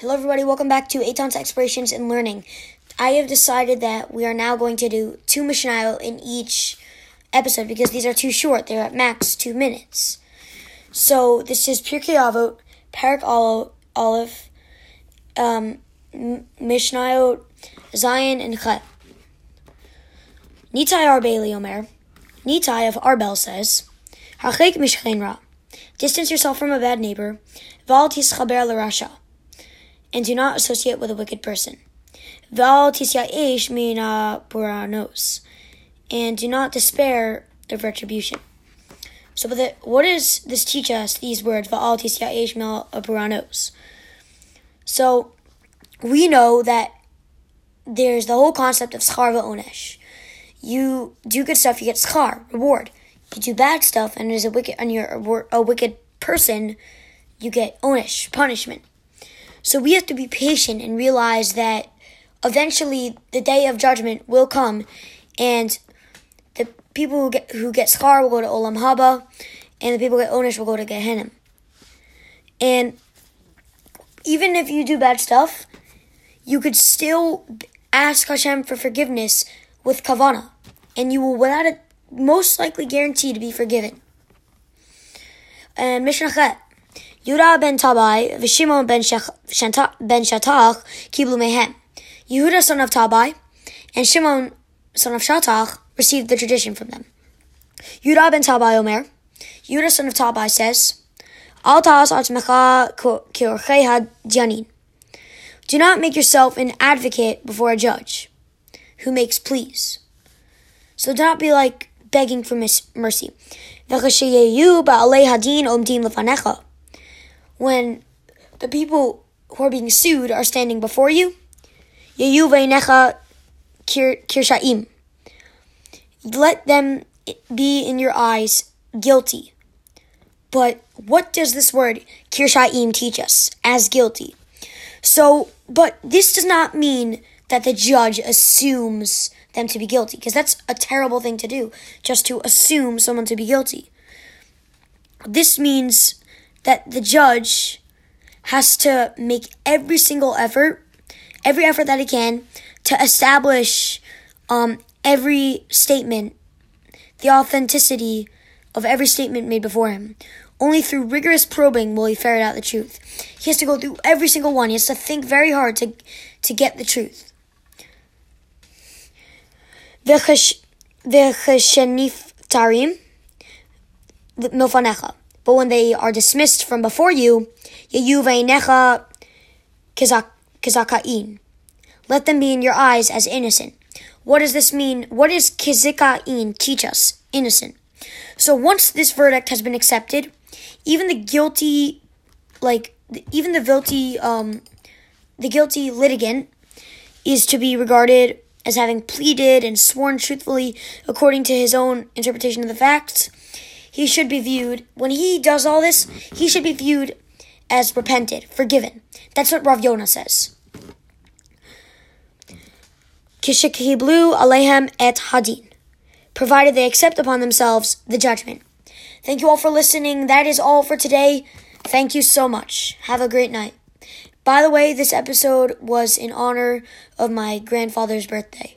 Hello, everybody. Welcome back to Aton's Explorations in Learning. I have decided that we are now going to do two Mishnayot in each episode because these are too short. They're at max two minutes. So this is Pirkei Avot, Parak Aleph, um, Mishnayot, Zayin, and Chet. Nitai Arbeli Omer. Nitai of Arbel says, Hachek Mishchein Ra. Distance yourself from a bad neighbor. Val Tischaber Larasha and do not associate with a wicked person. Val tisya'ish mina buranos, and do not despair of retribution. So, the, what does this teach us? These words, Val tisya'ish mina buranos. So, we know that there's the whole concept of schar onesh. You do good stuff, you get schar, reward. You do bad stuff, and as a wicked, and you're a, a wicked person, you get onesh, punishment. So we have to be patient and realize that eventually the day of judgment will come, and the people who get who get schar will go to Olam Haba, and the people who get Onish will go to Gehenna. And even if you do bad stuff, you could still ask Hashem for forgiveness with kavana, and you will, without it, most likely guaranteed to be forgiven. And Mishnah. Yehuda ben Tabai v'Shimon ben, ben Shatach kiblu mehem. Yehuda son of Tabai and Shimon son of Shatach received the tradition from them. Yehuda ben Tabai Omer, Yehuda son of Tabai says, Al ta'as janin. Do not make yourself an advocate before a judge who makes pleas. So do not be like begging for mercy when the people who are being sued are standing before you. Veinecha kirshaim. Let them be in your eyes guilty. But what does this word kirshaim teach us as guilty? So, but this does not mean that the judge assumes them to be guilty, because that's a terrible thing to do, just to assume someone to be guilty. This means that the judge has to make every single effort, every effort that he can, to establish um, every statement, the authenticity of every statement made before him. Only through rigorous probing will he ferret out the truth. He has to go through every single one. He has to think very hard to, to get the truth. tarim milfanecha. But when they are dismissed from before you, kizakain. Let them be in your eyes as innocent. What does this mean? What does kizikain teach us? Innocent. So once this verdict has been accepted, even the guilty, like even the guilty, um, the guilty litigant is to be regarded as having pleaded and sworn truthfully according to his own interpretation of the facts he should be viewed, when he does all this, he should be viewed as repented, forgiven. That's what Rav Yonah says. Kishikiblu alehem et hadin, provided they accept upon themselves the judgment. Thank you all for listening. That is all for today. Thank you so much. Have a great night. By the way, this episode was in honor of my grandfather's birthday.